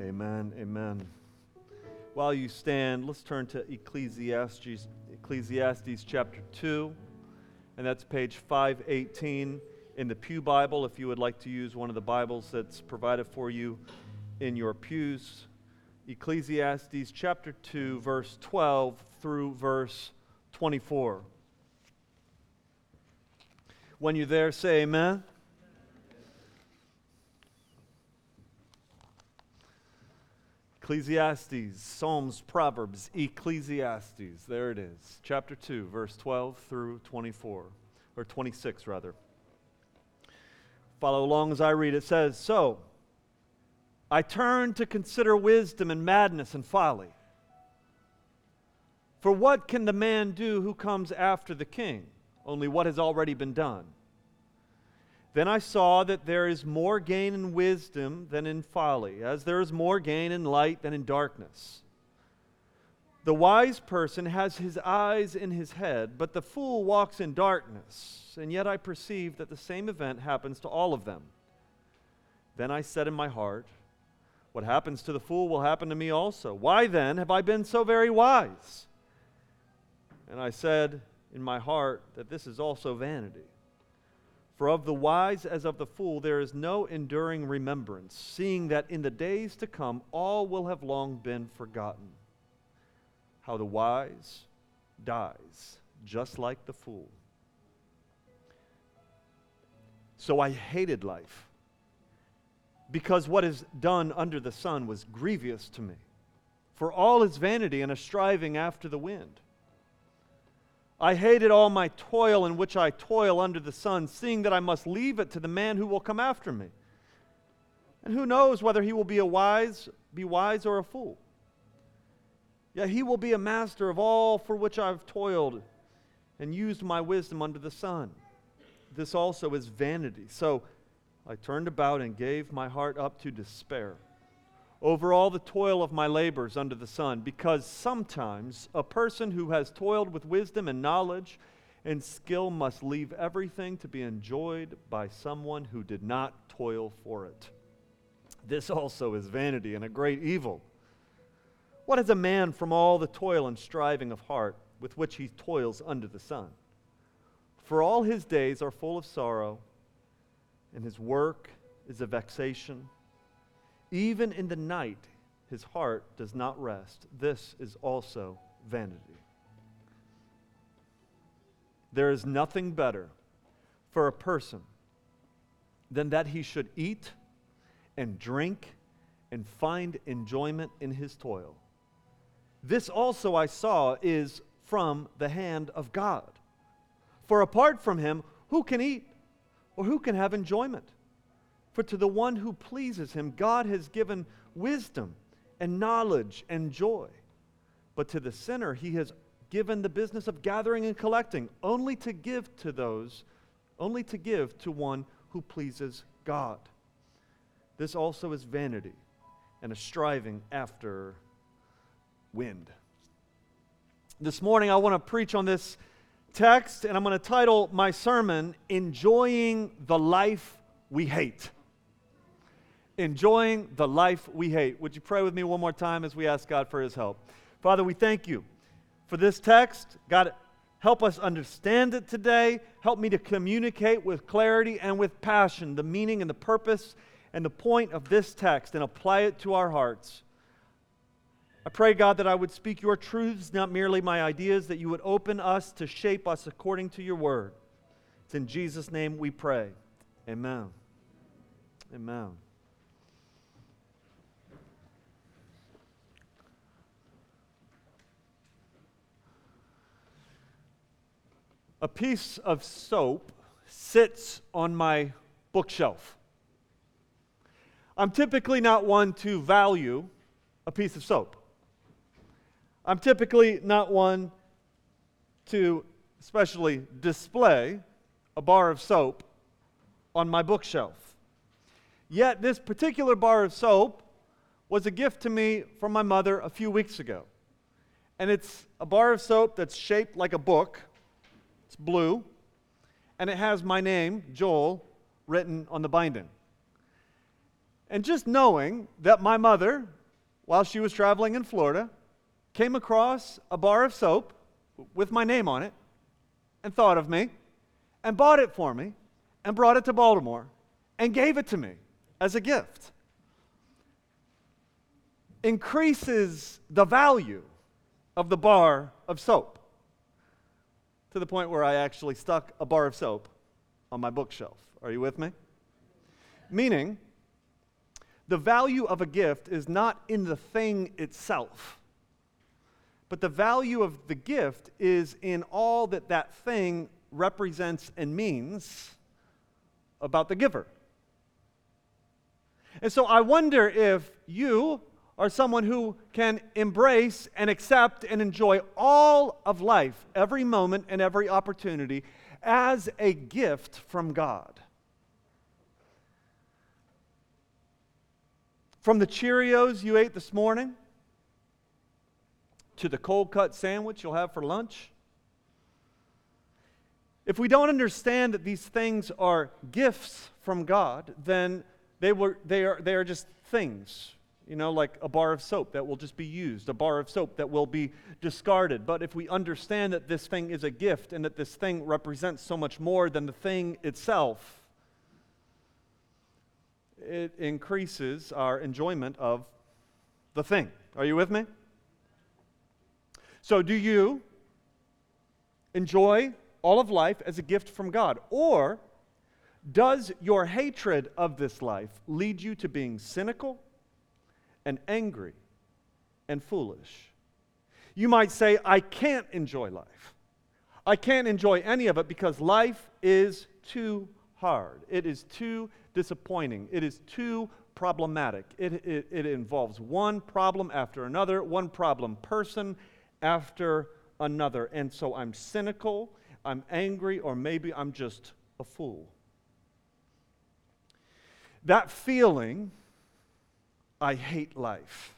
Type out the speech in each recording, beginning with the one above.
Amen. Amen. While you stand, let's turn to Ecclesiastes, Ecclesiastes chapter 2, and that's page 518 in the Pew Bible if you would like to use one of the Bibles that's provided for you in your pews. Ecclesiastes chapter 2, verse 12 through verse 24. When you're there, say amen. Ecclesiastes, Psalms, Proverbs, Ecclesiastes. There it is. Chapter 2, verse 12 through 24, or 26 rather. Follow along as I read. It says, So I turned to consider wisdom and madness and folly. For what can the man do who comes after the king? Only what has already been done. Then I saw that there is more gain in wisdom than in folly, as there is more gain in light than in darkness. The wise person has his eyes in his head, but the fool walks in darkness. And yet I perceive that the same event happens to all of them. Then I said in my heart, What happens to the fool will happen to me also. Why then have I been so very wise? And I said in my heart that this is also vanity. For of the wise as of the fool there is no enduring remembrance, seeing that in the days to come all will have long been forgotten. How the wise dies, just like the fool. So I hated life, because what is done under the sun was grievous to me. For all is vanity and a striving after the wind. I hated all my toil in which I toil under the sun, seeing that I must leave it to the man who will come after me. And who knows whether he will be a wise, be wise or a fool? Yet he will be a master of all for which I've toiled and used my wisdom under the sun. This also is vanity. So I turned about and gave my heart up to despair over all the toil of my labors under the sun, because sometimes a person who has toiled with wisdom and knowledge and skill must leave everything to be enjoyed by someone who did not toil for it. This also is vanity and a great evil. What is a man from all the toil and striving of heart with which he toils under the sun? For all his days are full of sorrow, and his work is a vexation. Even in the night, his heart does not rest. This is also vanity. There is nothing better for a person than that he should eat and drink and find enjoyment in his toil. This also I saw is from the hand of God. For apart from him, who can eat or who can have enjoyment? For to the one who pleases him, God has given wisdom and knowledge and joy. But to the sinner, he has given the business of gathering and collecting, only to give to those, only to give to one who pleases God. This also is vanity and a striving after wind. This morning, I want to preach on this text, and I'm going to title my sermon, Enjoying the Life We Hate enjoying the life we hate. Would you pray with me one more time as we ask God for his help? Father, we thank you for this text. God, help us understand it today. Help me to communicate with clarity and with passion the meaning and the purpose and the point of this text and apply it to our hearts. I pray, God, that I would speak your truths, not merely my ideas, that you would open us to shape us according to your word. It's in Jesus' name we pray. Amen. Amen. A piece of soap sits on my bookshelf. I'm typically not one to value a piece of soap. I'm typically not one to especially display a bar of soap on my bookshelf. Yet, this particular bar of soap was a gift to me from my mother a few weeks ago. And it's a bar of soap that's shaped like a book blue, and it has my name, Joel, written on the binding. And just knowing that my mother, while she was traveling in Florida, came across a bar of soap with my name on it and thought of me and bought it for me and brought it to Baltimore and gave it to me as a gift increases the value of the bar of soap to the point where I actually stuck a bar of soap on my bookshelf. Are you with me? Meaning, the value of a gift is not in the thing itself, but the value of the gift is in all that that thing represents and means about the giver. And so I wonder if you are someone who can embrace and accept and enjoy all of life, every moment and every opportunity, as a gift from God. From the Cheerios you ate this morning to the cold cut sandwich you'll have for lunch. If we don't understand that these things are gifts from God, then they, were, they, are, they are just things. You know, like a bar of soap that will just be used, a bar of soap that will be discarded. But if we understand that this thing is a gift and that this thing represents so much more than the thing itself, it increases our enjoyment of the thing. Are you with me? So, do you enjoy all of life as a gift from God? Or does your hatred of this life lead you to being cynical and angry and foolish? You might say, I can't enjoy life. I can't enjoy any of it because life is too hard. It is too disappointing. It is too problematic. It, it, it involves one problem after another, one problem person after another. And so I'm cynical, I'm angry, or maybe I'm just a fool. That feeling, I hate life,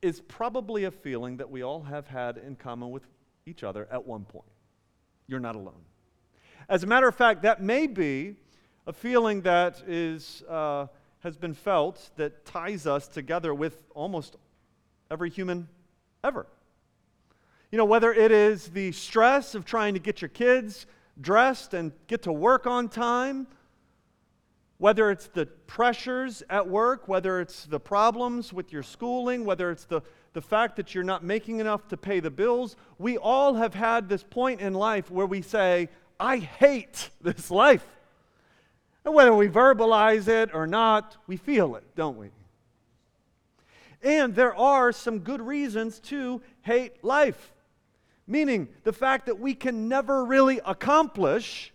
is probably a feeling that we all have had in common with each other at one point. You're not alone. As a matter of fact, that may be a feeling that is, uh, has been felt that ties us together with almost every human ever. You know, whether it is the stress of trying to get your kids dressed and get to work on time, whether it's the pressures at work, whether it's the problems with your schooling, whether it's the, the fact that you're not making enough to pay the bills, we all have had this point in life where we say, I hate this life. And whether we verbalize it or not, we feel it, don't we? And there are some good reasons to hate life. Meaning the fact that we can never really accomplish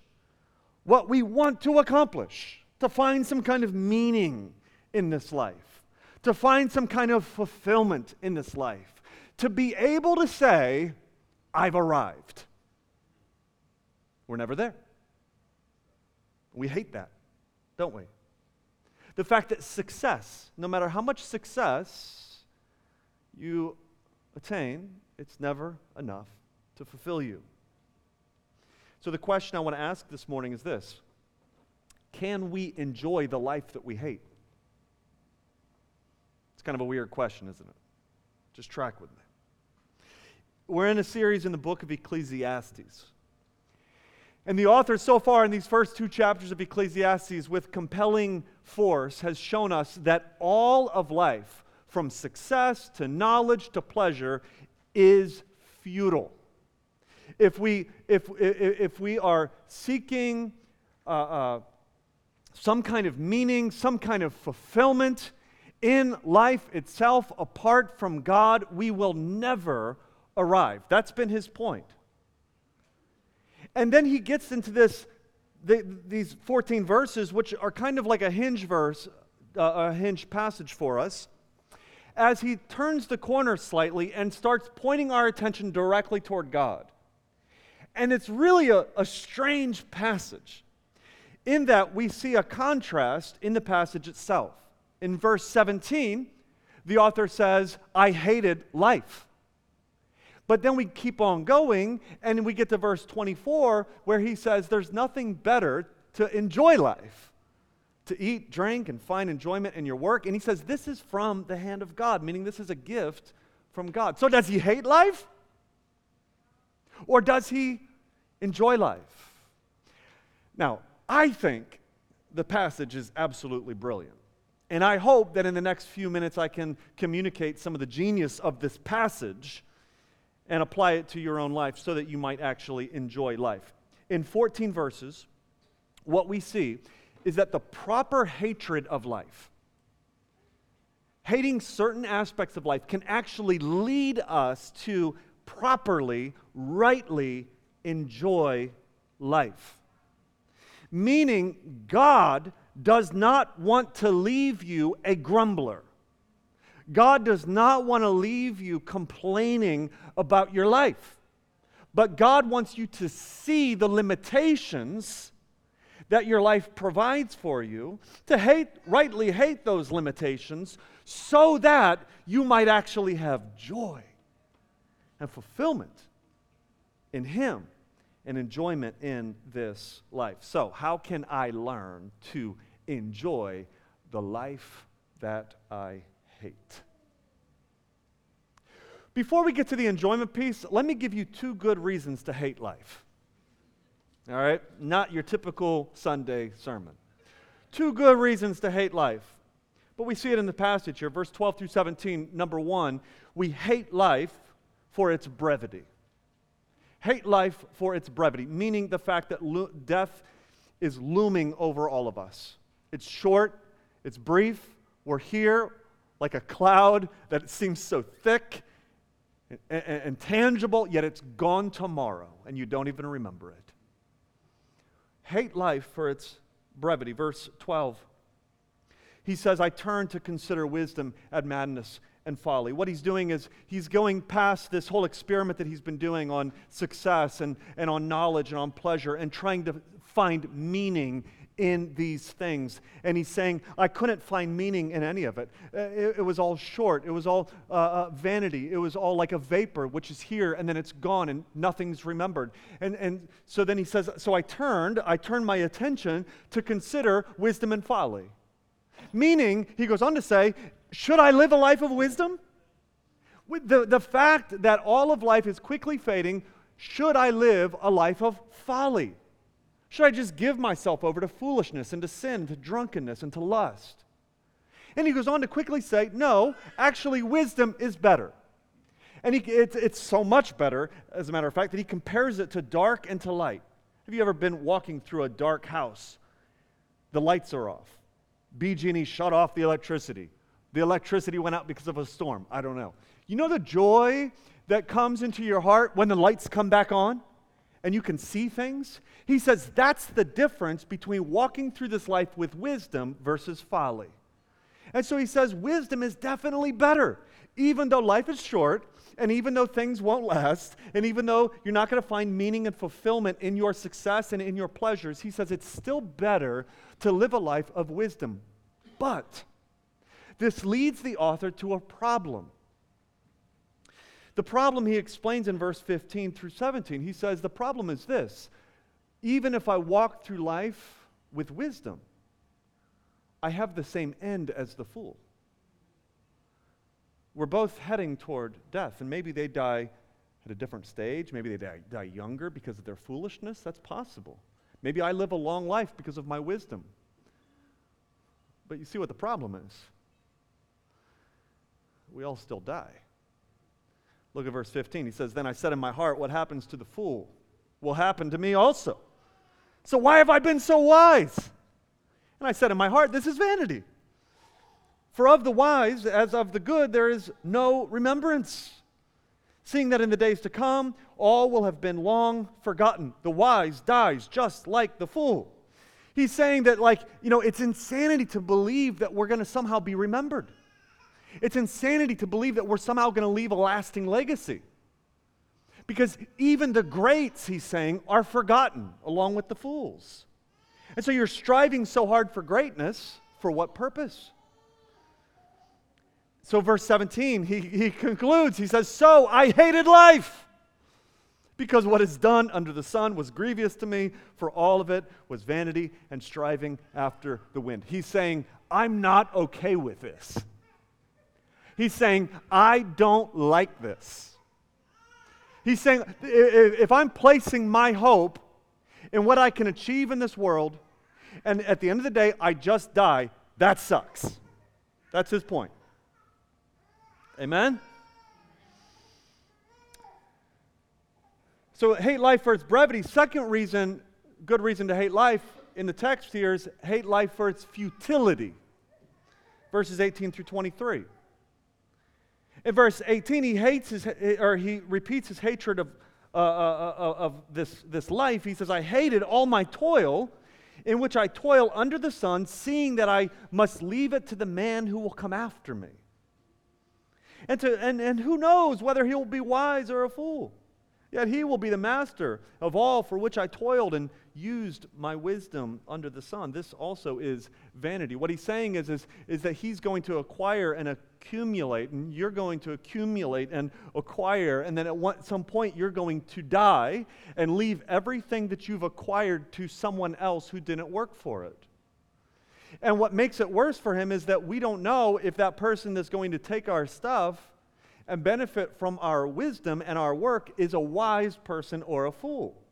what we want to accomplish, to find some kind of meaning in this life, to find some kind of fulfillment in this life, to be able to say, I've arrived. We're never there. We hate that, don't we? The fact that success, no matter how much success you attain, it's never enough to fulfill you. So, the question I want to ask this morning is this Can we enjoy the life that we hate? It's kind of a weird question, isn't it? Just track with me. We're in a series in the book of Ecclesiastes. And the author, so far in these first two chapters of Ecclesiastes, with compelling force, has shown us that all of life, from success to knowledge to pleasure, is futile if we, if, if we are seeking uh, uh, some kind of meaning, some kind of fulfillment in life itself apart from God, we will never arrive. That's been his point. And then he gets into this, the, these 14 verses, which are kind of like a hinge verse, uh, a hinge passage for us, as he turns the corner slightly and starts pointing our attention directly toward God. And it's really a, a strange passage in that we see a contrast in the passage itself. In verse 17, the author says, I hated life. But then we keep on going, and we get to verse 24, where he says, There's nothing better to enjoy life, to eat, drink, and find enjoyment in your work. And he says, This is from the hand of God, meaning this is a gift from God. So, does he hate life? Or does he enjoy life? Now, I think the passage is absolutely brilliant. And I hope that in the next few minutes I can communicate some of the genius of this passage and apply it to your own life so that you might actually enjoy life. In 14 verses, what we see is that the proper hatred of life, hating certain aspects of life, can actually lead us to properly, rightly enjoy life. Meaning, God does not want to leave you a grumbler. God does not want to leave you complaining about your life. But God wants you to see the limitations that your life provides for you, to hate, rightly hate those limitations, so that you might actually have joy and fulfillment in Him and enjoyment in this life. So, how can I learn to enjoy the life that I hate? Before we get to the enjoyment piece, let me give you two good reasons to hate life. All right? Not your typical Sunday sermon. Two good reasons to hate life. But we see it in the passage here, verse 12 through 17. Number one, we hate life for its brevity. Hate life for its brevity, meaning the fact that lo- death is looming over all of us. It's short, it's brief, we're here like a cloud that seems so thick and, and, and tangible, yet it's gone tomorrow, and you don't even remember it. Hate life for its brevity. Verse 12. He says, I turn to consider wisdom and madness and folly. What he's doing is he's going past this whole experiment that he's been doing on success and, and on knowledge and on pleasure and trying to find meaning in these things. And he's saying, I couldn't find meaning in any of it. Uh, it, it was all short, it was all uh, uh, vanity, it was all like a vapor, which is here and then it's gone and nothing's remembered. And, and so then he says, So I turned, I turned my attention to consider wisdom and folly. Meaning, he goes on to say, should I live a life of wisdom? The, the fact that all of life is quickly fading, should I live a life of folly? Should I just give myself over to foolishness and to sin, to drunkenness and to lust? And he goes on to quickly say, no, actually, wisdom is better. And he, it's, it's so much better, as a matter of fact, that he compares it to dark and to light. Have you ever been walking through a dark house? The lights are off. BG&E shut off the electricity. The electricity went out because of a storm. I don't know. You know the joy that comes into your heart when the lights come back on and you can see things? He says that's the difference between walking through this life with wisdom versus folly. And so he says wisdom is definitely better. Even though life is short, and even though things won't last, and even though you're not going to find meaning and fulfillment in your success and in your pleasures, he says it's still better to live a life of wisdom. But this leads the author to a problem. The problem he explains in verse 15 through 17. He says, The problem is this even if I walk through life with wisdom, I have the same end as the fool. We're both heading toward death, and maybe they die at a different stage. Maybe they die, die younger because of their foolishness. That's possible. Maybe I live a long life because of my wisdom. But you see what the problem is we all still die. Look at verse 15. He says, Then I said in my heart, What happens to the fool will happen to me also. So why have I been so wise? And I said in my heart, This is vanity. For of the wise, as of the good, there is no remembrance. Seeing that in the days to come, all will have been long forgotten. The wise dies just like the fool. He's saying that, like, you know, it's insanity to believe that we're going to somehow be remembered. It's insanity to believe that we're somehow going to leave a lasting legacy. Because even the greats, he's saying, are forgotten along with the fools. And so you're striving so hard for greatness, for what purpose? So, verse 17, he, he concludes, he says, So I hated life. Because what is done under the sun was grievous to me, for all of it was vanity and striving after the wind. He's saying, I'm not okay with this. He's saying, I don't like this. He's saying, if I'm placing my hope in what I can achieve in this world, and at the end of the day, I just die, that sucks. That's his point. Amen? So hate life for its brevity. Second reason, good reason to hate life in the text here is hate life for its futility. Verses 18 through 23. In verse 18, he hates his, or he repeats his hatred of, uh, uh, uh, of this, this life. He says, I hated all my toil in which I toil under the sun, seeing that I must leave it to the man who will come after me. And, to, and, and who knows whether he'll be wise or a fool? Yet he will be the master of all for which I toiled and used my wisdom under the sun. This also is vanity. What he's saying is, is, is that he's going to acquire and accumulate, and you're going to accumulate and acquire, and then at one, some point you're going to die and leave everything that you've acquired to someone else who didn't work for it. And what makes it worse for him is that we don't know if that person that's going to take our stuff and benefit from our wisdom and our work is a wise person or a fool.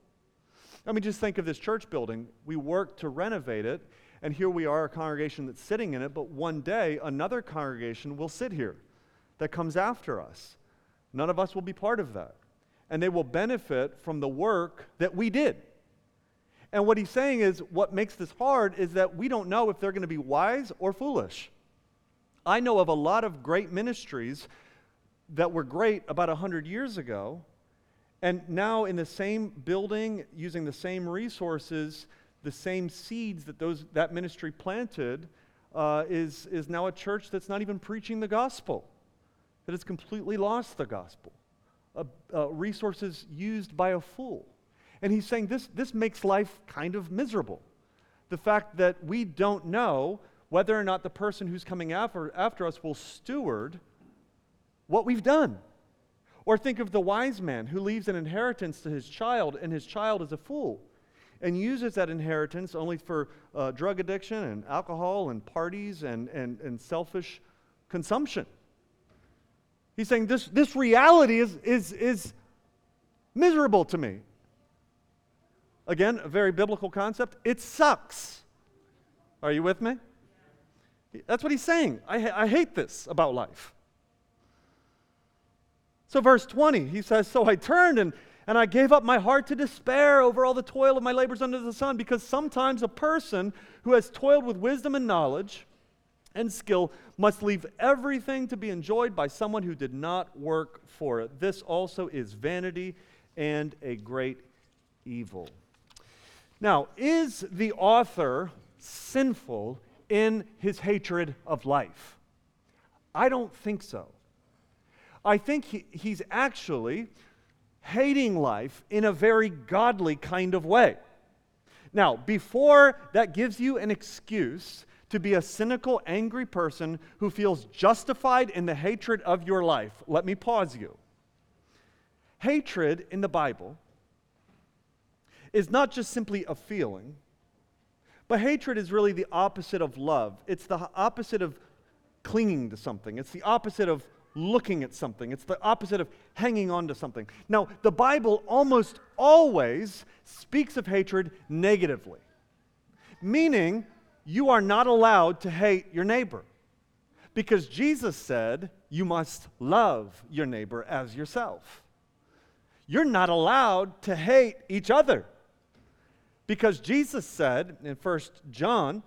I mean, just think of this church building. We work to renovate it, and here we are, a congregation that's sitting in it, but one day another congregation will sit here that comes after us. None of us will be part of that. And they will benefit from the work that we did. And what he's saying is, what makes this hard is that we don't know if they're going to be wise or foolish. I know of a lot of great ministries that were great about 100 years ago, and now in the same building, using the same resources, the same seeds that those, that ministry planted, uh, is, is now a church that's not even preaching the gospel, that has completely lost the gospel. Uh, uh, resources used by a fool. And he's saying this, this makes life kind of miserable. The fact that we don't know whether or not the person who's coming after, after us will steward what we've done. Or think of the wise man who leaves an inheritance to his child, and his child is a fool and uses that inheritance only for uh, drug addiction and alcohol and parties and, and, and selfish consumption. He's saying this, this reality is, is, is miserable to me. Again, a very biblical concept. It sucks. Are you with me? That's what he's saying. I, I hate this about life. So, verse 20, he says, So I turned and, and I gave up my heart to despair over all the toil of my labors under the sun, because sometimes a person who has toiled with wisdom and knowledge and skill must leave everything to be enjoyed by someone who did not work for it. This also is vanity and a great evil. Now, is the author sinful in his hatred of life? I don't think so. I think he, he's actually hating life in a very godly kind of way. Now, before that gives you an excuse to be a cynical, angry person who feels justified in the hatred of your life, let me pause you. Hatred in the Bible is not just simply a feeling, but hatred is really the opposite of love. It's the opposite of clinging to something, it's the opposite of looking at something. It's the opposite of hanging on to something. Now, the Bible almost always speaks of hatred negatively, meaning you are not allowed to hate your neighbor. Because Jesus said you must love your neighbor as yourself. You're not allowed to hate each other. Because Jesus said in 1 John,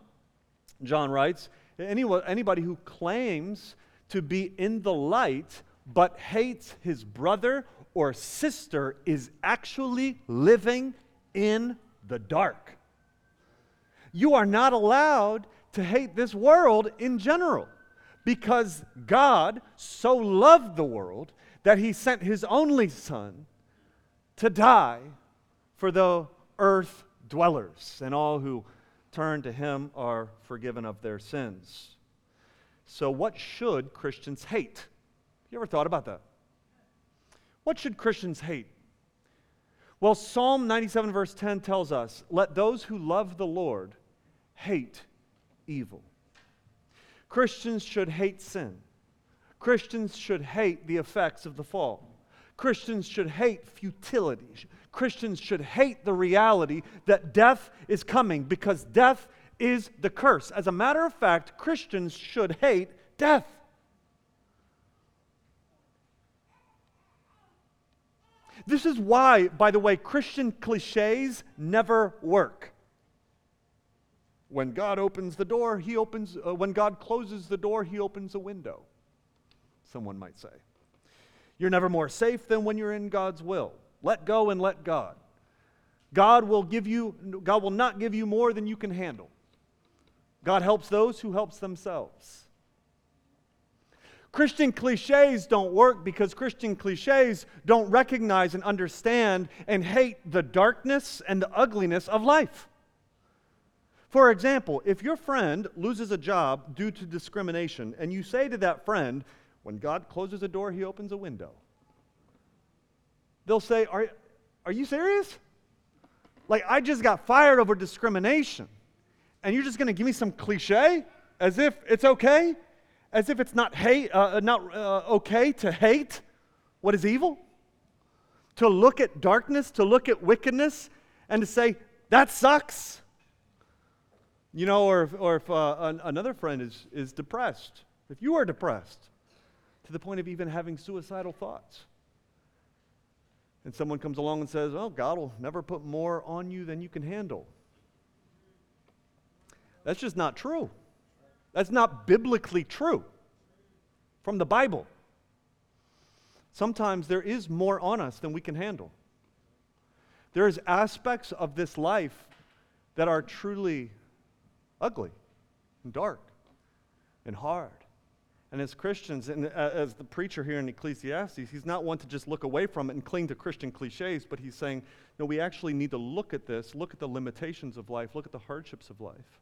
John writes, anybody who claims to be in the light but hates his brother or sister is actually living in the dark. You are not allowed to hate this world in general because God so loved the world that he sent his only son to die for the earth dwellers, and all who turn to him are forgiven of their sins. So, what should Christians hate? You ever thought about that? What should Christians hate? Well, Psalm 97, verse 10 tells us let those who love the Lord hate evil. Christians should hate sin. Christians should hate the effects of the fall. Christians should hate futility. Christians should hate the reality that death is coming because death is the curse. As a matter of fact, Christians should hate death. This is why, by the way, Christian cliches never work. When God opens the door, he opens, uh, when God closes the door, he opens a window, someone might say. You're never more safe than when you're in God's will. Let go and let God. God will give you, God will not give you more than you can handle. God helps those who helps themselves. Christian cliches don't work because Christian cliches don't recognize and understand and hate the darkness and the ugliness of life. For example, if your friend loses a job due to discrimination and you say to that friend, when God closes a door, he opens a window, they'll say, Are, are you serious? Like, I just got fired over discrimination, and you're just going to give me some cliche as if it's okay? as if it's not, hate, uh, uh, not uh, okay to hate what is evil, to look at darkness, to look at wickedness, and to say, that sucks. You know, or or if uh, an, another friend is, is depressed, if you are depressed to the point of even having suicidal thoughts, and someone comes along and says, Oh, God will never put more on you than you can handle. That's just not true. That's not biblically true from the Bible. Sometimes there is more on us than we can handle. There's aspects of this life that are truly ugly and dark and hard. And as Christians, and uh, as the preacher here in Ecclesiastes, he's not one to just look away from it and cling to Christian cliches, but he's saying, no, we actually need to look at this, look at the limitations of life, look at the hardships of life.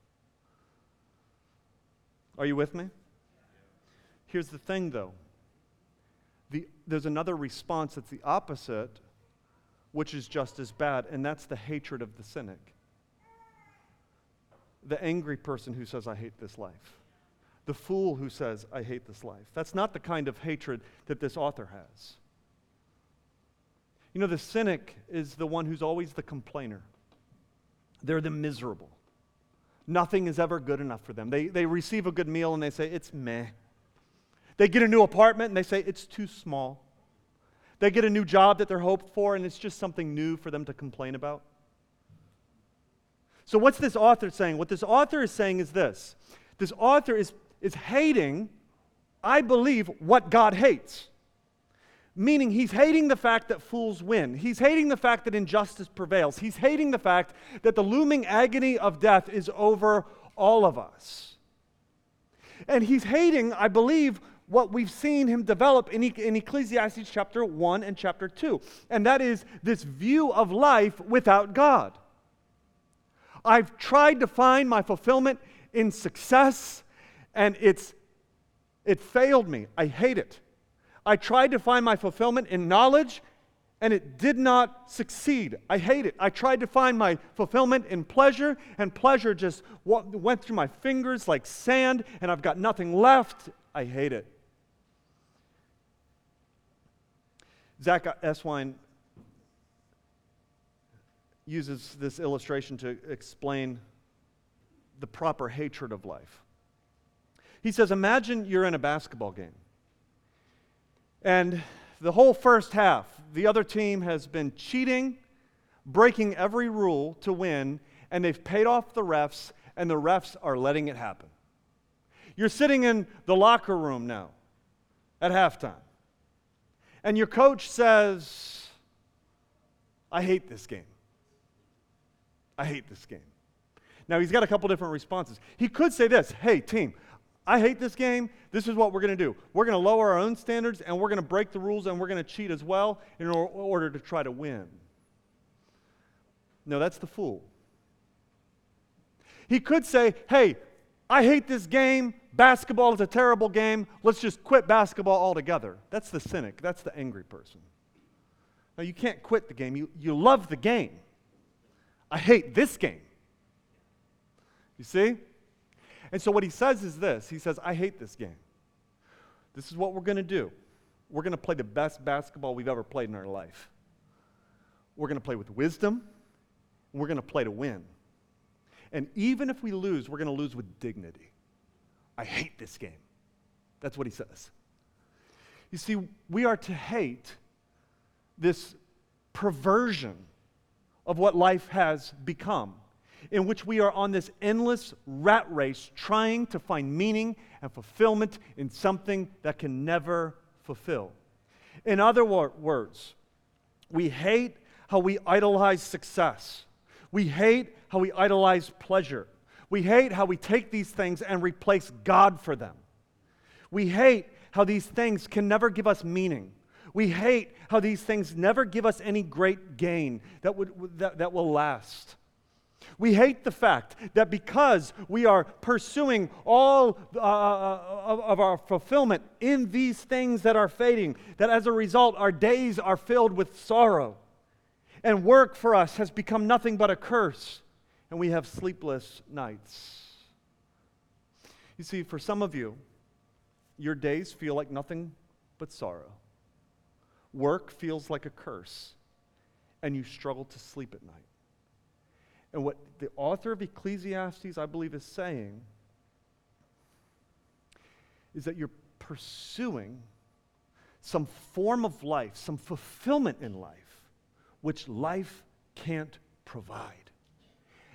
Are you with me? Here's the thing, though the, there's another response that's the opposite, which is just as bad, and that's the hatred of the cynic. The angry person who says, I hate this life. The fool who says, I hate this life. That's not the kind of hatred that this author has. You know, the cynic is the one who's always the complainer. They're the miserable. Nothing is ever good enough for them. They, they receive a good meal and they say, it's meh. They get a new apartment and they say, it's too small. They get a new job that they're hoped for and it's just something new for them to complain about. So, what's this author saying? What this author is saying is this this author is, is hating, I believe, what God hates. Meaning, he's hating the fact that fools win. He's hating the fact that injustice prevails. He's hating the fact that the looming agony of death is over all of us. And he's hating, I believe, what we've seen him develop in, in Ecclesiastes chapter 1 and chapter 2, and that is this view of life without God. I've tried to find my fulfillment in success, and it's, it failed me. I hate it. I tried to find my fulfillment in knowledge, and it did not succeed. I hate it. I tried to find my fulfillment in pleasure, and pleasure just went through my fingers like sand, and I've got nothing left. I hate it. Zach uh, Eswine uses this illustration to explain the proper hatred of life. He says, Imagine you're in a basketball game. And the whole first half, the other team has been cheating, breaking every rule to win, and they've paid off the refs, and the refs are letting it happen. You're sitting in the locker room now at halftime, and your coach says, I hate this game. I hate this game. Now, he's got a couple different responses. He could say this Hey, team, I hate this game. This is what we're going to do. We're going to lower our own standards and we're going to break the rules and we're going to cheat as well in order to try to win. No, that's the fool. He could say, hey, I hate this game. Basketball is a terrible game. Let's just quit basketball altogether. That's the cynic. That's the angry person. Now, you can't quit the game. You, you love the game. I hate this game. You see? And so what he says is this He says, I hate this game. This is what we're going to do. We're going to play the best basketball we've ever played in our life. We're going to play with wisdom. We're going to play to win. And even if we lose, we're going to lose with dignity. I hate this game. That's what he says. You see, we are to hate this perversion of what life has become, in which we are on this endless rat race trying to find meaning and fulfillment in something that can never fulfill. In other wor- words, we hate how we idolize success. We hate how we idolize pleasure. We hate how we take these things and replace God for them. We hate how these things can never give us meaning. We hate how these things never give us any great gain that, would, that, that will last. We hate the fact that because we are pursuing all uh, of, of our fulfillment in these things that are fading, that as a result, our days are filled with sorrow. And work for us has become nothing but a curse, and we have sleepless nights. You see, for some of you, your days feel like nothing but sorrow. Work feels like a curse, and you struggle to sleep at night. And what the author of Ecclesiastes, I believe, is saying is that you're pursuing some form of life, some fulfillment in life, which life can't provide.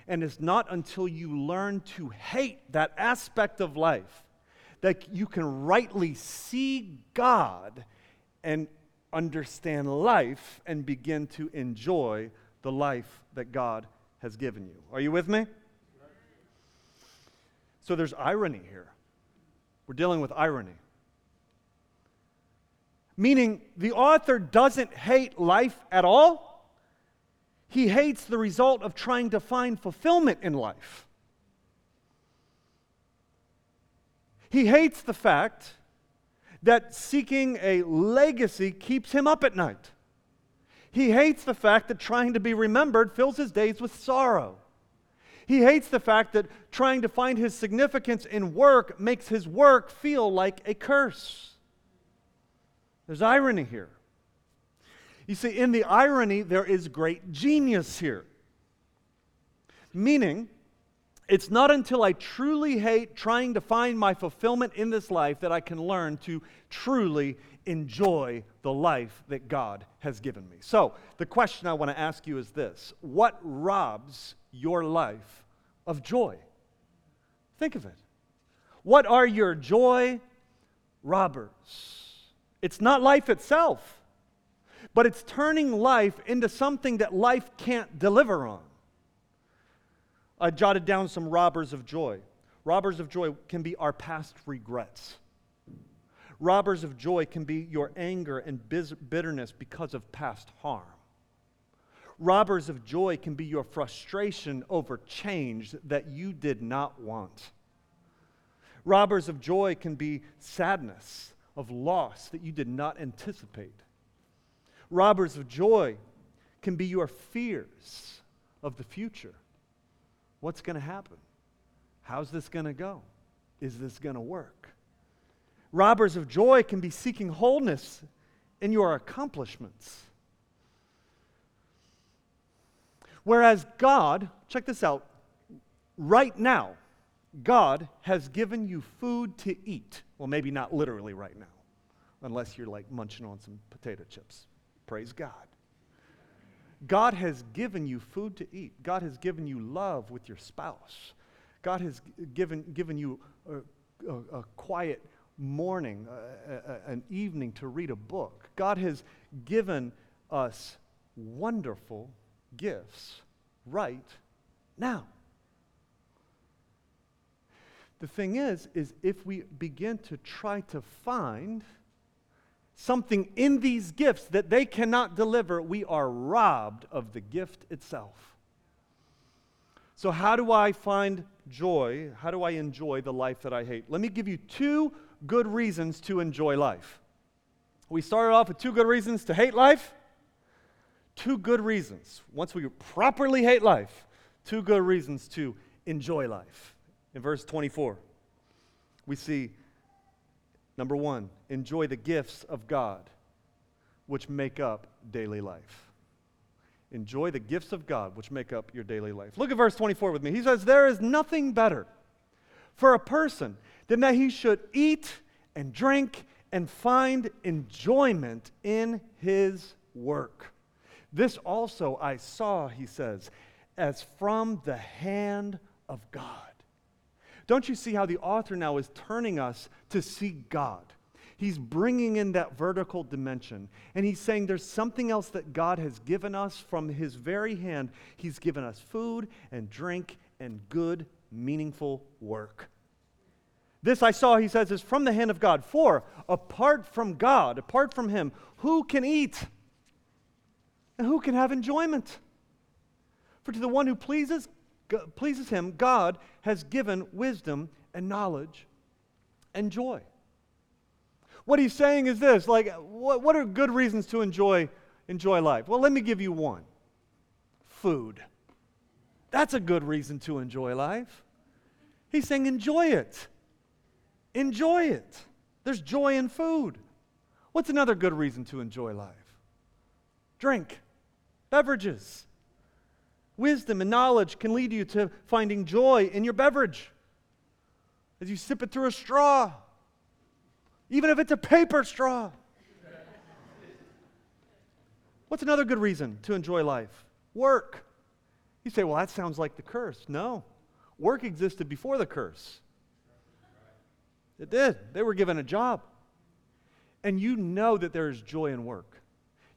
And it's not until you learn to hate that aspect of life that you can rightly see God and understand life and begin to enjoy the life that God has given you. Are you with me? So there's irony here. We're dealing with irony. Meaning, the author doesn't hate life at all. He hates the result of trying to find fulfillment in life. He hates the fact that seeking a legacy keeps him up at night. He hates the fact that trying to be remembered fills his days with sorrow. He hates the fact that trying to find his significance in work makes his work feel like a curse. There's irony here. You see, in the irony, there is great genius here. Meaning, it's not until I truly hate trying to find my fulfillment in this life that I can learn to truly enjoy the life that God has given me. So, the question I want to ask you is this What robs your life of joy? Think of it. What are your joy robbers? It's not life itself, but it's turning life into something that life can't deliver on. I jotted down some robbers of joy. Robbers of joy can be our past regrets. Robbers of joy can be your anger and bitterness because of past harm. Robbers of joy can be your frustration over change that you did not want. Robbers of joy can be sadness of loss that you did not anticipate. Robbers of joy can be your fears of the future. What's going to happen? How's this going to go? Is this going to work? Robbers of joy can be seeking wholeness in your accomplishments. Whereas God, check this out, right now, God has given you food to eat. Well, maybe not literally right now, unless you're like munching on some potato chips. Praise God. God has given you food to eat. God has given you love with your spouse. God has given, given you a, a, a quiet morning, a, an evening to read a book. God has given us wonderful gifts right now. The thing is, is if we begin to try to find something in these gifts that they cannot deliver, we are robbed of the gift itself. So, how do I find joy? How do I enjoy the life that I hate? Let me give you two good reasons to enjoy life. We started off with two good reasons to hate life. two good reasons. Once we properly hate life, two good reasons to enjoy life. In verse 24, we see number one, enjoy the gifts of God which make up daily life. Enjoy the gifts of God which make up your daily life. Look at verse 24 with me. He says, There is nothing better for a person than that he should eat and drink and find enjoyment in his work. This also I saw, he says, as from the hand of God. Don't you see how the author now is turning us to see God? He's bringing in that vertical dimension. And he's saying there's something else that God has given us from his very hand. He's given us food and drink and good, meaningful work. This I saw, he says, is from the hand of God. For apart from God, apart from him, who can eat? And who can have enjoyment? For to the one who pleases, pleases him, God has given wisdom and knowledge and joy. What he's saying is this like, what, what are good reasons to enjoy, enjoy life? Well, let me give you one food. That's a good reason to enjoy life. He's saying, enjoy it. Enjoy it. There's joy in food. What's another good reason to enjoy life? Drink, beverages. Wisdom and knowledge can lead you to finding joy in your beverage as you sip it through a straw even if it's a paper straw. What's another good reason to enjoy life? Work. You say, well, that sounds like the curse. No, work existed before the curse. It did. They were given a job. And you know that there is joy in work.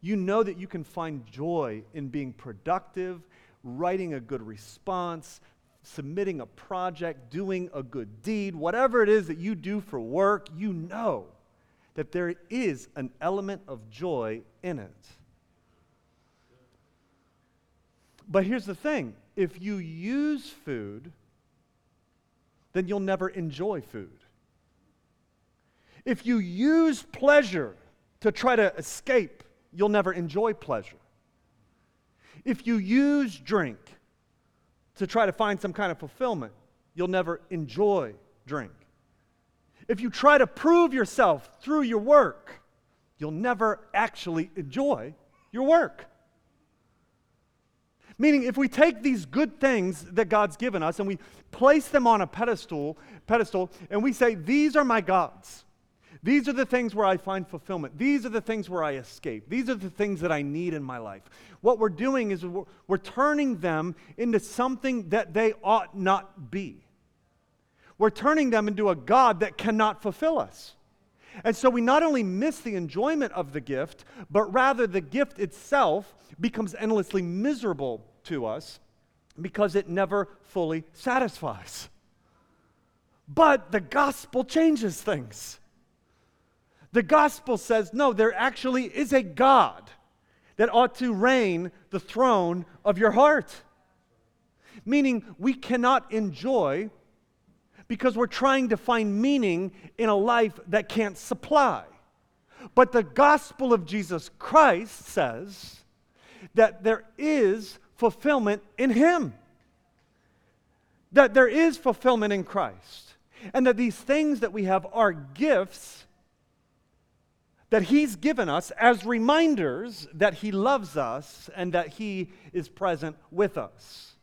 You know that you can find joy in being productive, writing a good response, submitting a project, doing a good deed, whatever it is that you do for work, you know that there is an element of joy in it. But here's the thing if you use food, then you'll never enjoy food. If you use pleasure to try to escape, you'll never enjoy pleasure. If you use drink to try to find some kind of fulfillment, you'll never enjoy drink. If you try to prove yourself through your work, you'll never actually enjoy your work. Meaning, if we take these good things that God's given us and we place them on a pedestal, pedestal, and we say, These are my gods. These are the things where I find fulfillment. These are the things where I escape. These are the things that I need in my life. What we're doing is we're, we're turning them into something that they ought not be. We're turning them into a God that cannot fulfill us. And so we not only miss the enjoyment of the gift, but rather the gift itself becomes endlessly miserable to us because it never fully satisfies. But the gospel changes things. The gospel says, no, there actually is a God that ought to reign the throne of your heart. Meaning, we cannot enjoy because we're trying to find meaning in a life that can't supply. But the gospel of Jesus Christ says that there is fulfillment in Him, that there is fulfillment in Christ, and that these things that we have are gifts that He's given us as reminders that He loves us and that He is present with us.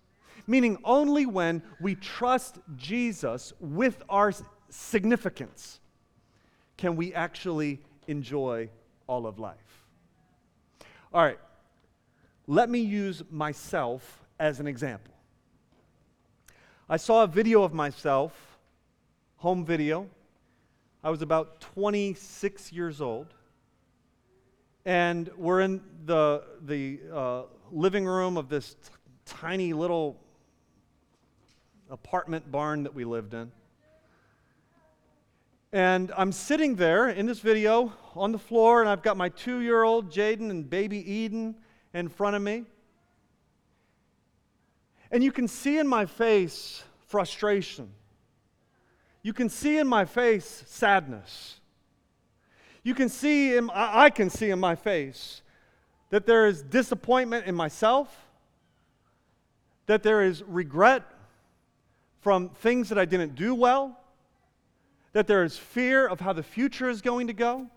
Meaning, only when we trust Jesus with our significance can we actually enjoy all of life. All right, let me use myself as an example. I saw a video of myself, home video. I was about 26 years old and we're in the, the uh, living room of this t- tiny little apartment barn that we lived in. And I'm sitting there in this video on the floor, and I've got my two year old Jaden and baby Eden in front of me. And you can see in my face frustration. You can see in my face sadness. You can see, in, I can see in my face that there is disappointment in myself, that there is regret from things that I didn't do well, that there is fear of how the future is going to go,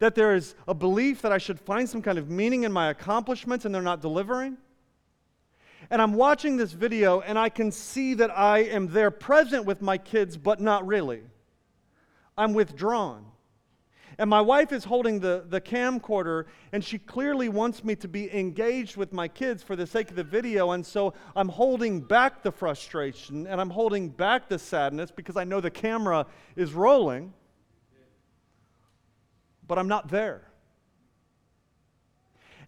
that there is a belief that I should find some kind of meaning in my accomplishments and they're not delivering. And I'm watching this video and I can see that I am there present with my kids, but not really. I'm withdrawn. And my wife is holding the, the camcorder, and she clearly wants me to be engaged with my kids for the sake of the video. And so I'm holding back the frustration and I'm holding back the sadness because I know the camera is rolling, but I'm not there.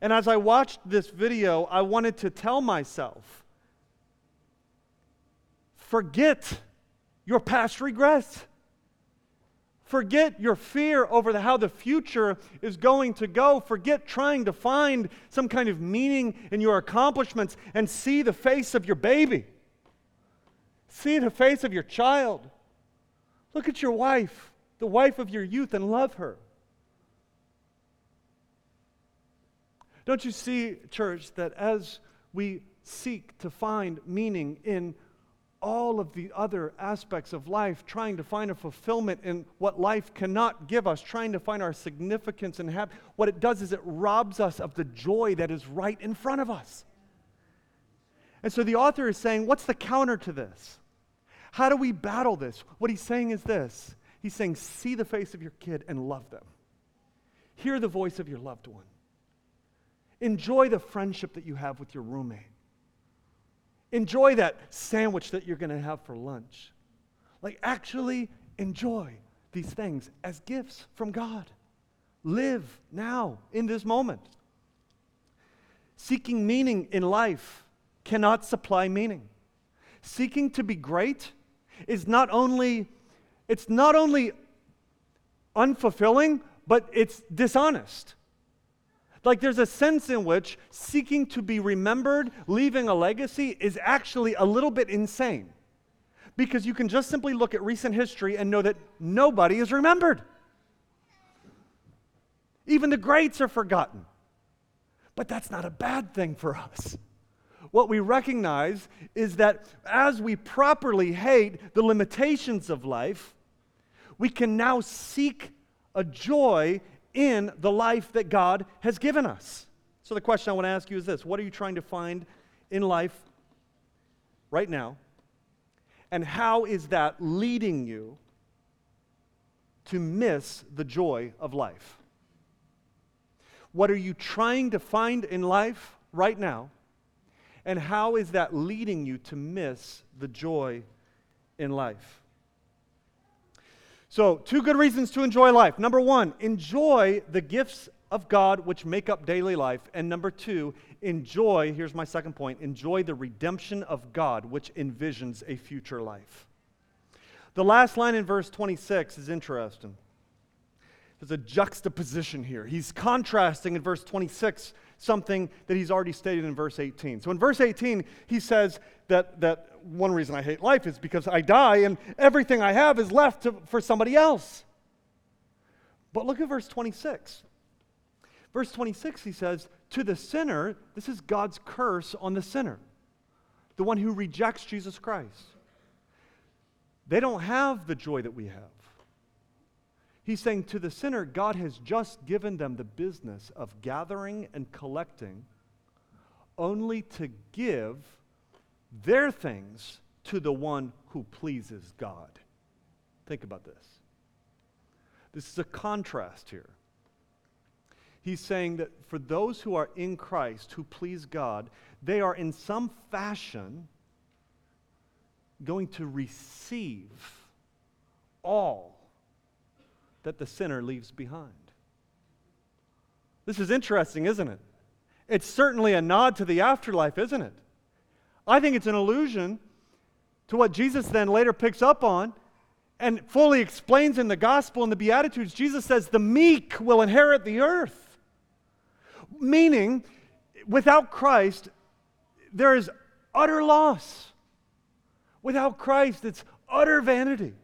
And as I watched this video, I wanted to tell myself forget your past regrets. Forget your fear over the, how the future is going to go. Forget trying to find some kind of meaning in your accomplishments and see the face of your baby. See the face of your child. Look at your wife, the wife of your youth, and love her. Don't you see, church, that as we seek to find meaning in all of the other aspects of life, trying to find a fulfillment in what life cannot give us, trying to find our significance and have what it does is it robs us of the joy that is right in front of us. And so the author is saying, what's the counter to this? How do we battle this? What he's saying is this He's saying, see the face of your kid and love them, hear the voice of your loved one, enjoy the friendship that you have with your roommate. Enjoy that sandwich that you're going to have for lunch. Like, actually enjoy these things as gifts from God. Live now in this moment. Seeking meaning in life cannot supply meaning. Seeking to be great is not only it's not only unfulfilling, but it's dishonest. Like there's a sense in which seeking to be remembered, leaving a legacy, is actually a little bit insane. Because you can just simply look at recent history and know that nobody is remembered. Even the greats are forgotten. But that's not a bad thing for us. What we recognize is that as we properly hate the limitations of life, we can now seek a joy in the life that God has given us. So, the question I want to ask you is this What are you trying to find in life right now? And how is that leading you to miss the joy of life? What are you trying to find in life right now? And how is that leading you to miss the joy in life? So, two good reasons to enjoy life. Number one, enjoy the gifts of God which make up daily life. And number two, enjoy, here's my second point, enjoy the redemption of God which envisions a future life. The last line in verse 26 is interesting. There's a juxtaposition here. He's contrasting in verse 26 something that he's already stated in verse 18. So in verse 18, he says that, that one reason I hate life is because I die and everything I have is left to, for somebody else. But look at verse 26. Verse 26, he says, To the sinner, this is God's curse on the sinner, the one who rejects Jesus Christ. They don't have the joy that we have. He's saying to the sinner, God has just given them the business of gathering and collecting only to give their things to the one who pleases God. Think about this. This is a contrast here. He's saying that for those who are in Christ, who please God, they are in some fashion going to receive all that the sinner leaves behind. This is interesting, isn't it? It's certainly a nod to the afterlife, isn't it? I think it's an allusion to what Jesus then later picks up on and fully explains in the gospel and the Beatitudes. Jesus says, The meek will inherit the earth. Meaning, without Christ, there is utter loss. Without Christ, it's utter vanity.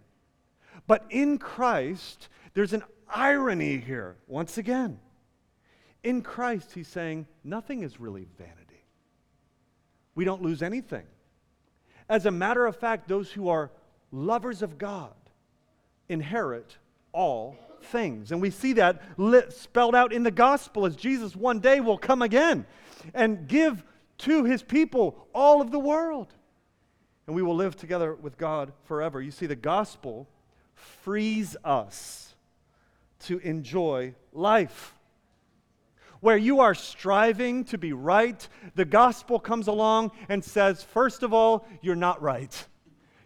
But in Christ, there's an irony here, once again. in Christ, he's saying nothing is really vanity. We don't lose anything. As a matter of fact, those who are lovers of God inherit all things. And we see that lit, spelled out in the gospel as Jesus one day will come again and give to his people all of the world. And we will live together with God forever. You see, the gospel frees us to enjoy life. Where you are striving to be right, the gospel comes along and says, first of all, you're not right.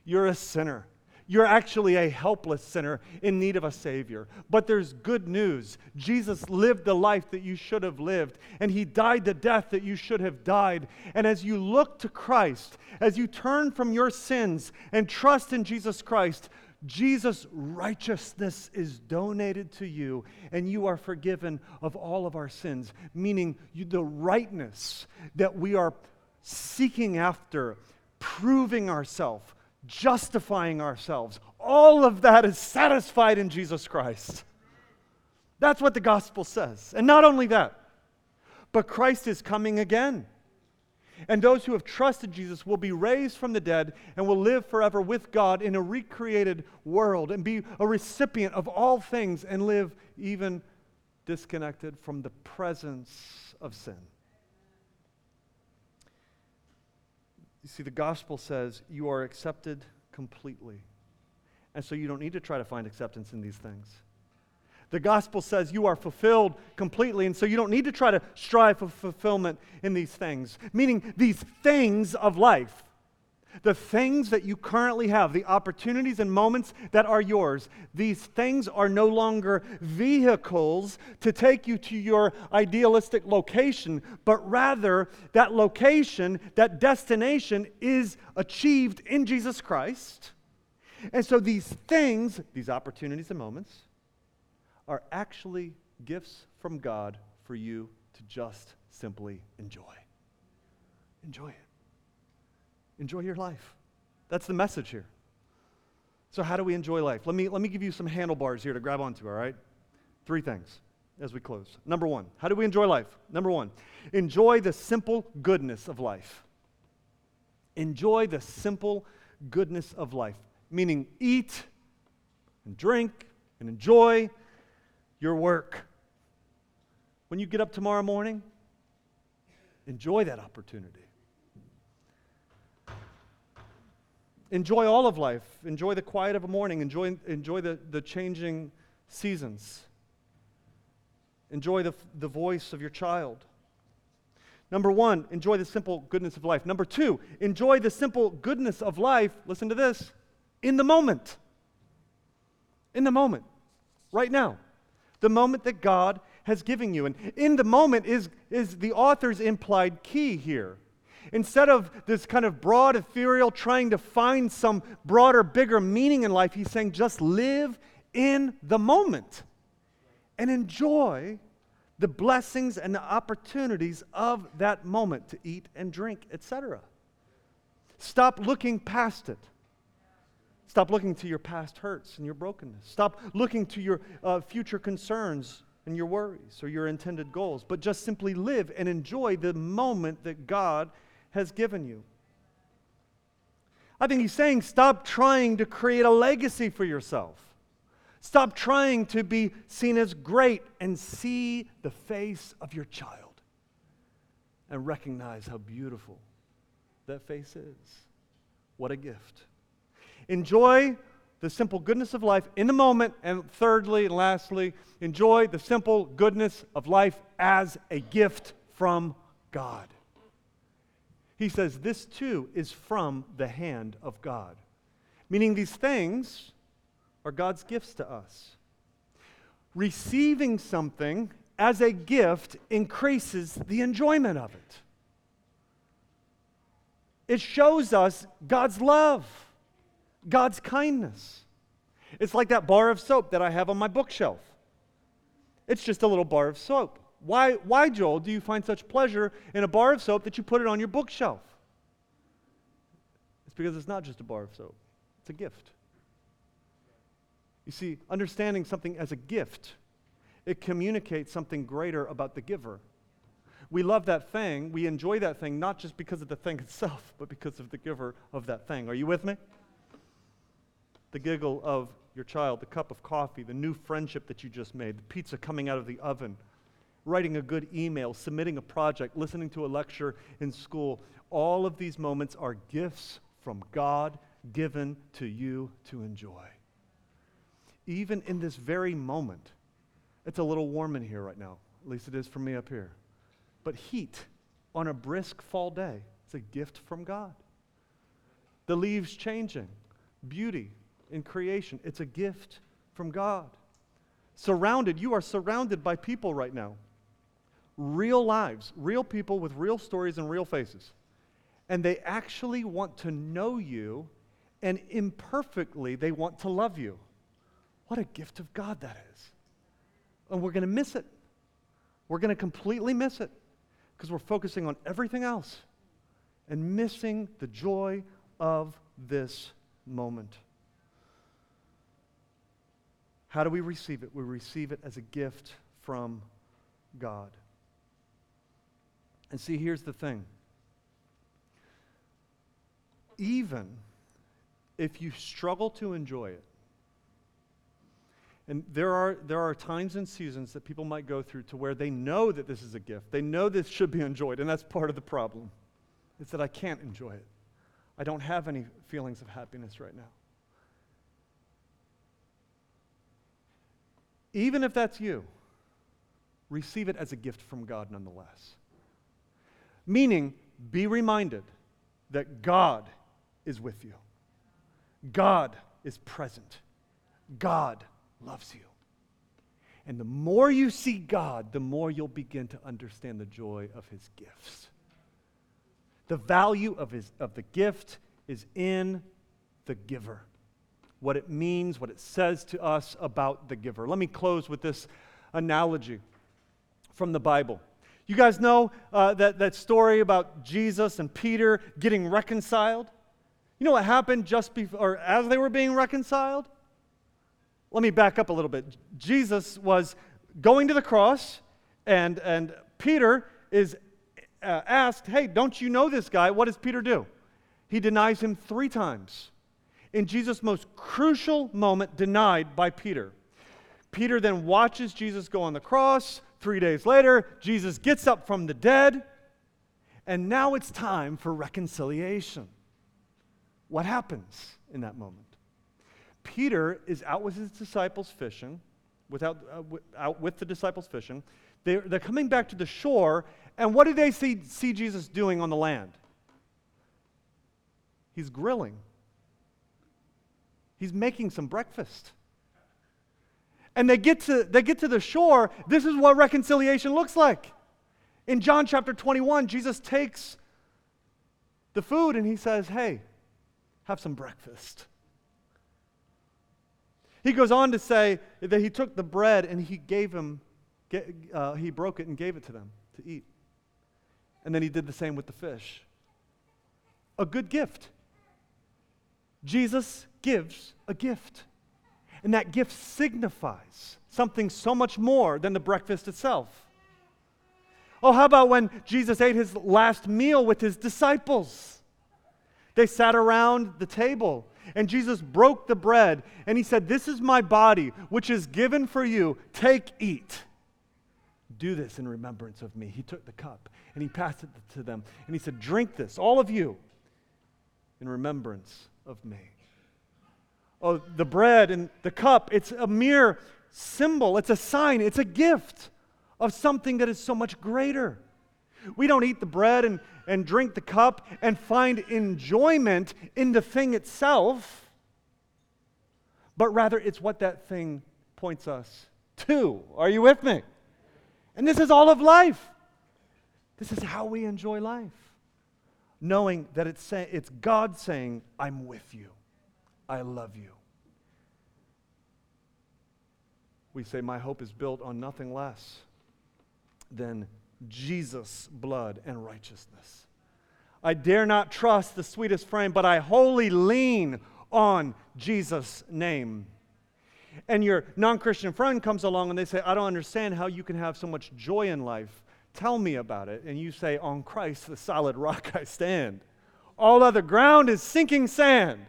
You're a sinner. You're actually a helpless sinner in need of a Savior. But there's good news. Jesus lived the life that you should have lived, and He died the death that you should have died. And as you look to Christ, as you turn from your sins and trust in Jesus Christ, Jesus' righteousness is donated to you, and you are forgiven of all of our sins, meaning you, the rightness that we are seeking after, proving ourselves justifying ourselves. All of that is satisfied in Jesus Christ. That's what the gospel says. And not only that, but Christ is coming again. And those who have trusted Jesus will be raised from the dead and will live forever with God in a recreated world and be a recipient of all things and live even disconnected from the presence of sin. You see, the gospel says you are accepted completely. And so you don't need to try to find acceptance in these things. The gospel says you are fulfilled completely, and so you don't need to try to strive for fulfillment in these things. Meaning, these things of life the things that you currently have, the opportunities and moments that are yours, these things are no longer vehicles to take you to your idealistic location, but rather that location, that destination is achieved in Jesus Christ. And so these things, these opportunities and moments, are actually gifts from God for you to just simply enjoy. Enjoy it. Enjoy your life. That's the message here. So, how do we enjoy life? Let me, let me give you some handlebars here to grab onto, all right? Three things as we close. Number one, how do we enjoy life? Number one, enjoy the simple goodness of life. Enjoy the simple goodness of life, meaning eat and drink and enjoy your work. When you get up tomorrow morning, enjoy that opportunity. enjoy all of life. Enjoy the quiet of a morning. Enjoy, enjoy the, the changing seasons. Enjoy the, the voice of your child. Number one, enjoy the simple goodness of life. Number two, enjoy the simple goodness of life, listen to this, in the moment. In the moment, right now. The moment that God has given you. And in the moment is, is the author's implied key here. Instead of this kind of broad, ethereal, trying to find some broader, bigger meaning in life, he's saying just live in the moment and enjoy the blessings and the opportunities of that moment to eat and drink, etc. Stop looking past it. Stop looking to your past hurts and your brokenness. Stop looking to your uh, future concerns and your worries or your intended goals, but just simply live and enjoy the moment that God has given you. I think he's saying stop trying to create a legacy for yourself. Stop trying to be seen as great and see the face of your child and recognize how beautiful that face is. What a gift. Enjoy the simple goodness of life in the moment. And thirdly and lastly, enjoy the simple goodness of life as a gift from God he says this too is from the hand of God. Meaning these things are God's gifts to us. Receiving something as a gift increases the enjoyment of it. It shows us God's love, God's kindness. It's like that bar of soap that I have on my bookshelf. It's just a little bar of soap. Why, why, Joel, do you find such pleasure in a bar of soap that you put it on your bookshelf? It's because it's not just a bar of soap, it's a gift. You see, understanding something as a gift it communicates something greater about the giver. We love that thing, we enjoy that thing, not just because of the thing itself, but because of the giver of that thing. Are you with me? The giggle of your child, the cup of coffee, the new friendship that you just made, the pizza coming out of the oven, writing a good email, submitting a project, listening to a lecture in school. All of these moments are gifts from God given to you to enjoy. Even in this very moment, it's a little warm in here right now. At least it is for me up here. But heat on a brisk fall day, it's a gift from God. The leaves changing, beauty in creation, it's a gift from God. Surrounded, you are surrounded by people right now. Real lives, real people with real stories and real faces. And they actually want to know you, and imperfectly, they want to love you. What a gift of God that is. And we're going to miss it. We're going to completely miss it because we're focusing on everything else and missing the joy of this moment. How do we receive it? We receive it as a gift from God. And see, here's the thing. Even if you struggle to enjoy it, and there are, there are times and seasons that people might go through to where they know that this is a gift. They know this should be enjoyed, and that's part of the problem. It's that I can't enjoy it. I don't have any feelings of happiness right now. Even if that's you, receive it as a gift from God nonetheless. Meaning, be reminded that God is with you, God is present, God loves you. And the more you see God, the more you'll begin to understand the joy of his gifts. The value of, his, of the gift is in the giver, what it means, what it says to us about the giver. Let me close with this analogy from the Bible. You guys know uh, that, that story about Jesus and Peter getting reconciled? You know what happened just before, or as they were being reconciled? Let me back up a little bit. Jesus was going to the cross, and, and Peter is uh, asked, Hey, don't you know this guy? What does Peter do? He denies him three times. In Jesus' most crucial moment, denied by Peter. Peter then watches Jesus go on the cross. Three days later, Jesus gets up from the dead, and now it's time for reconciliation. What happens in that moment? Peter is out with his disciples fishing, without, uh, w- out with the disciples fishing. They're, they're coming back to the shore, and what do they see, see Jesus doing on the land? He's grilling, he's making some breakfast. And they get to they get to the shore. This is what reconciliation looks like. In john chapter 21 jesus takes the food and he says hey have some breakfast. He goes on to say that he took the bread and he gave him uh, he broke it and gave it to them to eat. And then he did the same with the fish. A good gift jesus gives a gift and that gift signifies something so much more than the breakfast itself. Oh, how about when Jesus ate his last meal with his disciples? They sat around the table and Jesus broke the bread and he said, This is my body, which is given for you. Take, eat. Do this in remembrance of me. He took the cup and he passed it to them and he said, Drink this, all of you, in remembrance of me oh, the bread and the cup, it's a mere symbol, it's a sign, it's a gift of something that is so much greater. We don't eat the bread and, and drink the cup and find enjoyment in the thing itself, but rather it's what that thing points us to. Are you with me? And this is all of life. This is how we enjoy life. Knowing that it's, say, it's God saying, I'm with you. I love you. We say, My hope is built on nothing less than Jesus' blood and righteousness. I dare not trust the sweetest frame, but I wholly lean on Jesus' name. and your non Christian friend comes along and they say, I don't understand how you can have so much joy in life. Tell me about it. And you say, On Christ, the solid rock I stand. All other ground is sinking sand.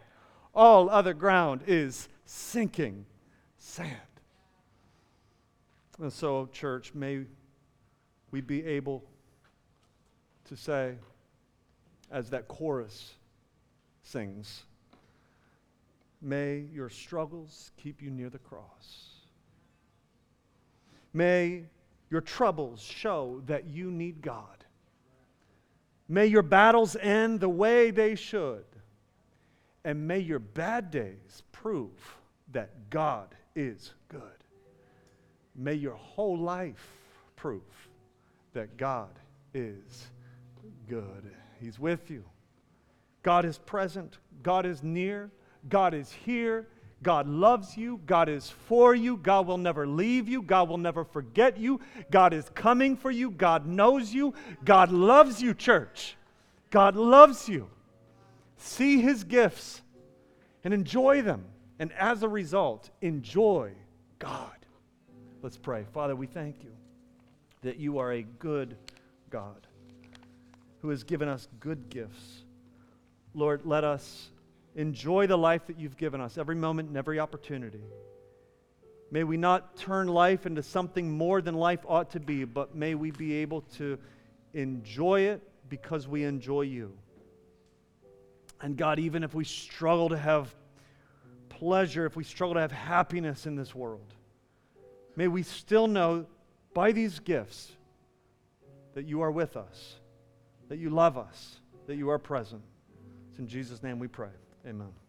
All other ground is sinking sand. And so, church, may we be able to say, as that chorus sings, May your struggles keep you near the cross. May your troubles show that you need God. May your battles end the way they should. And may your bad days prove that God is good. May your whole life prove that God is good. He's with you. God is present. God is near. God is here. God loves you. God is for you. God will never leave you. God will never forget you. God is coming for you. God knows you. God loves you, church. God loves you. See his gifts and enjoy them. And as a result, enjoy God. Let's pray. Father, we thank you that you are a good God who has given us good gifts. Lord, let us enjoy the life that you've given us every moment and every opportunity. May we not turn life into something more than life ought to be, but may we be able to enjoy it because we enjoy you. And God, even if we struggle to have pleasure, if we struggle to have happiness in this world, may we still know by these gifts that you are with us, that you love us, that you are present. It's in Jesus' name we pray. Amen.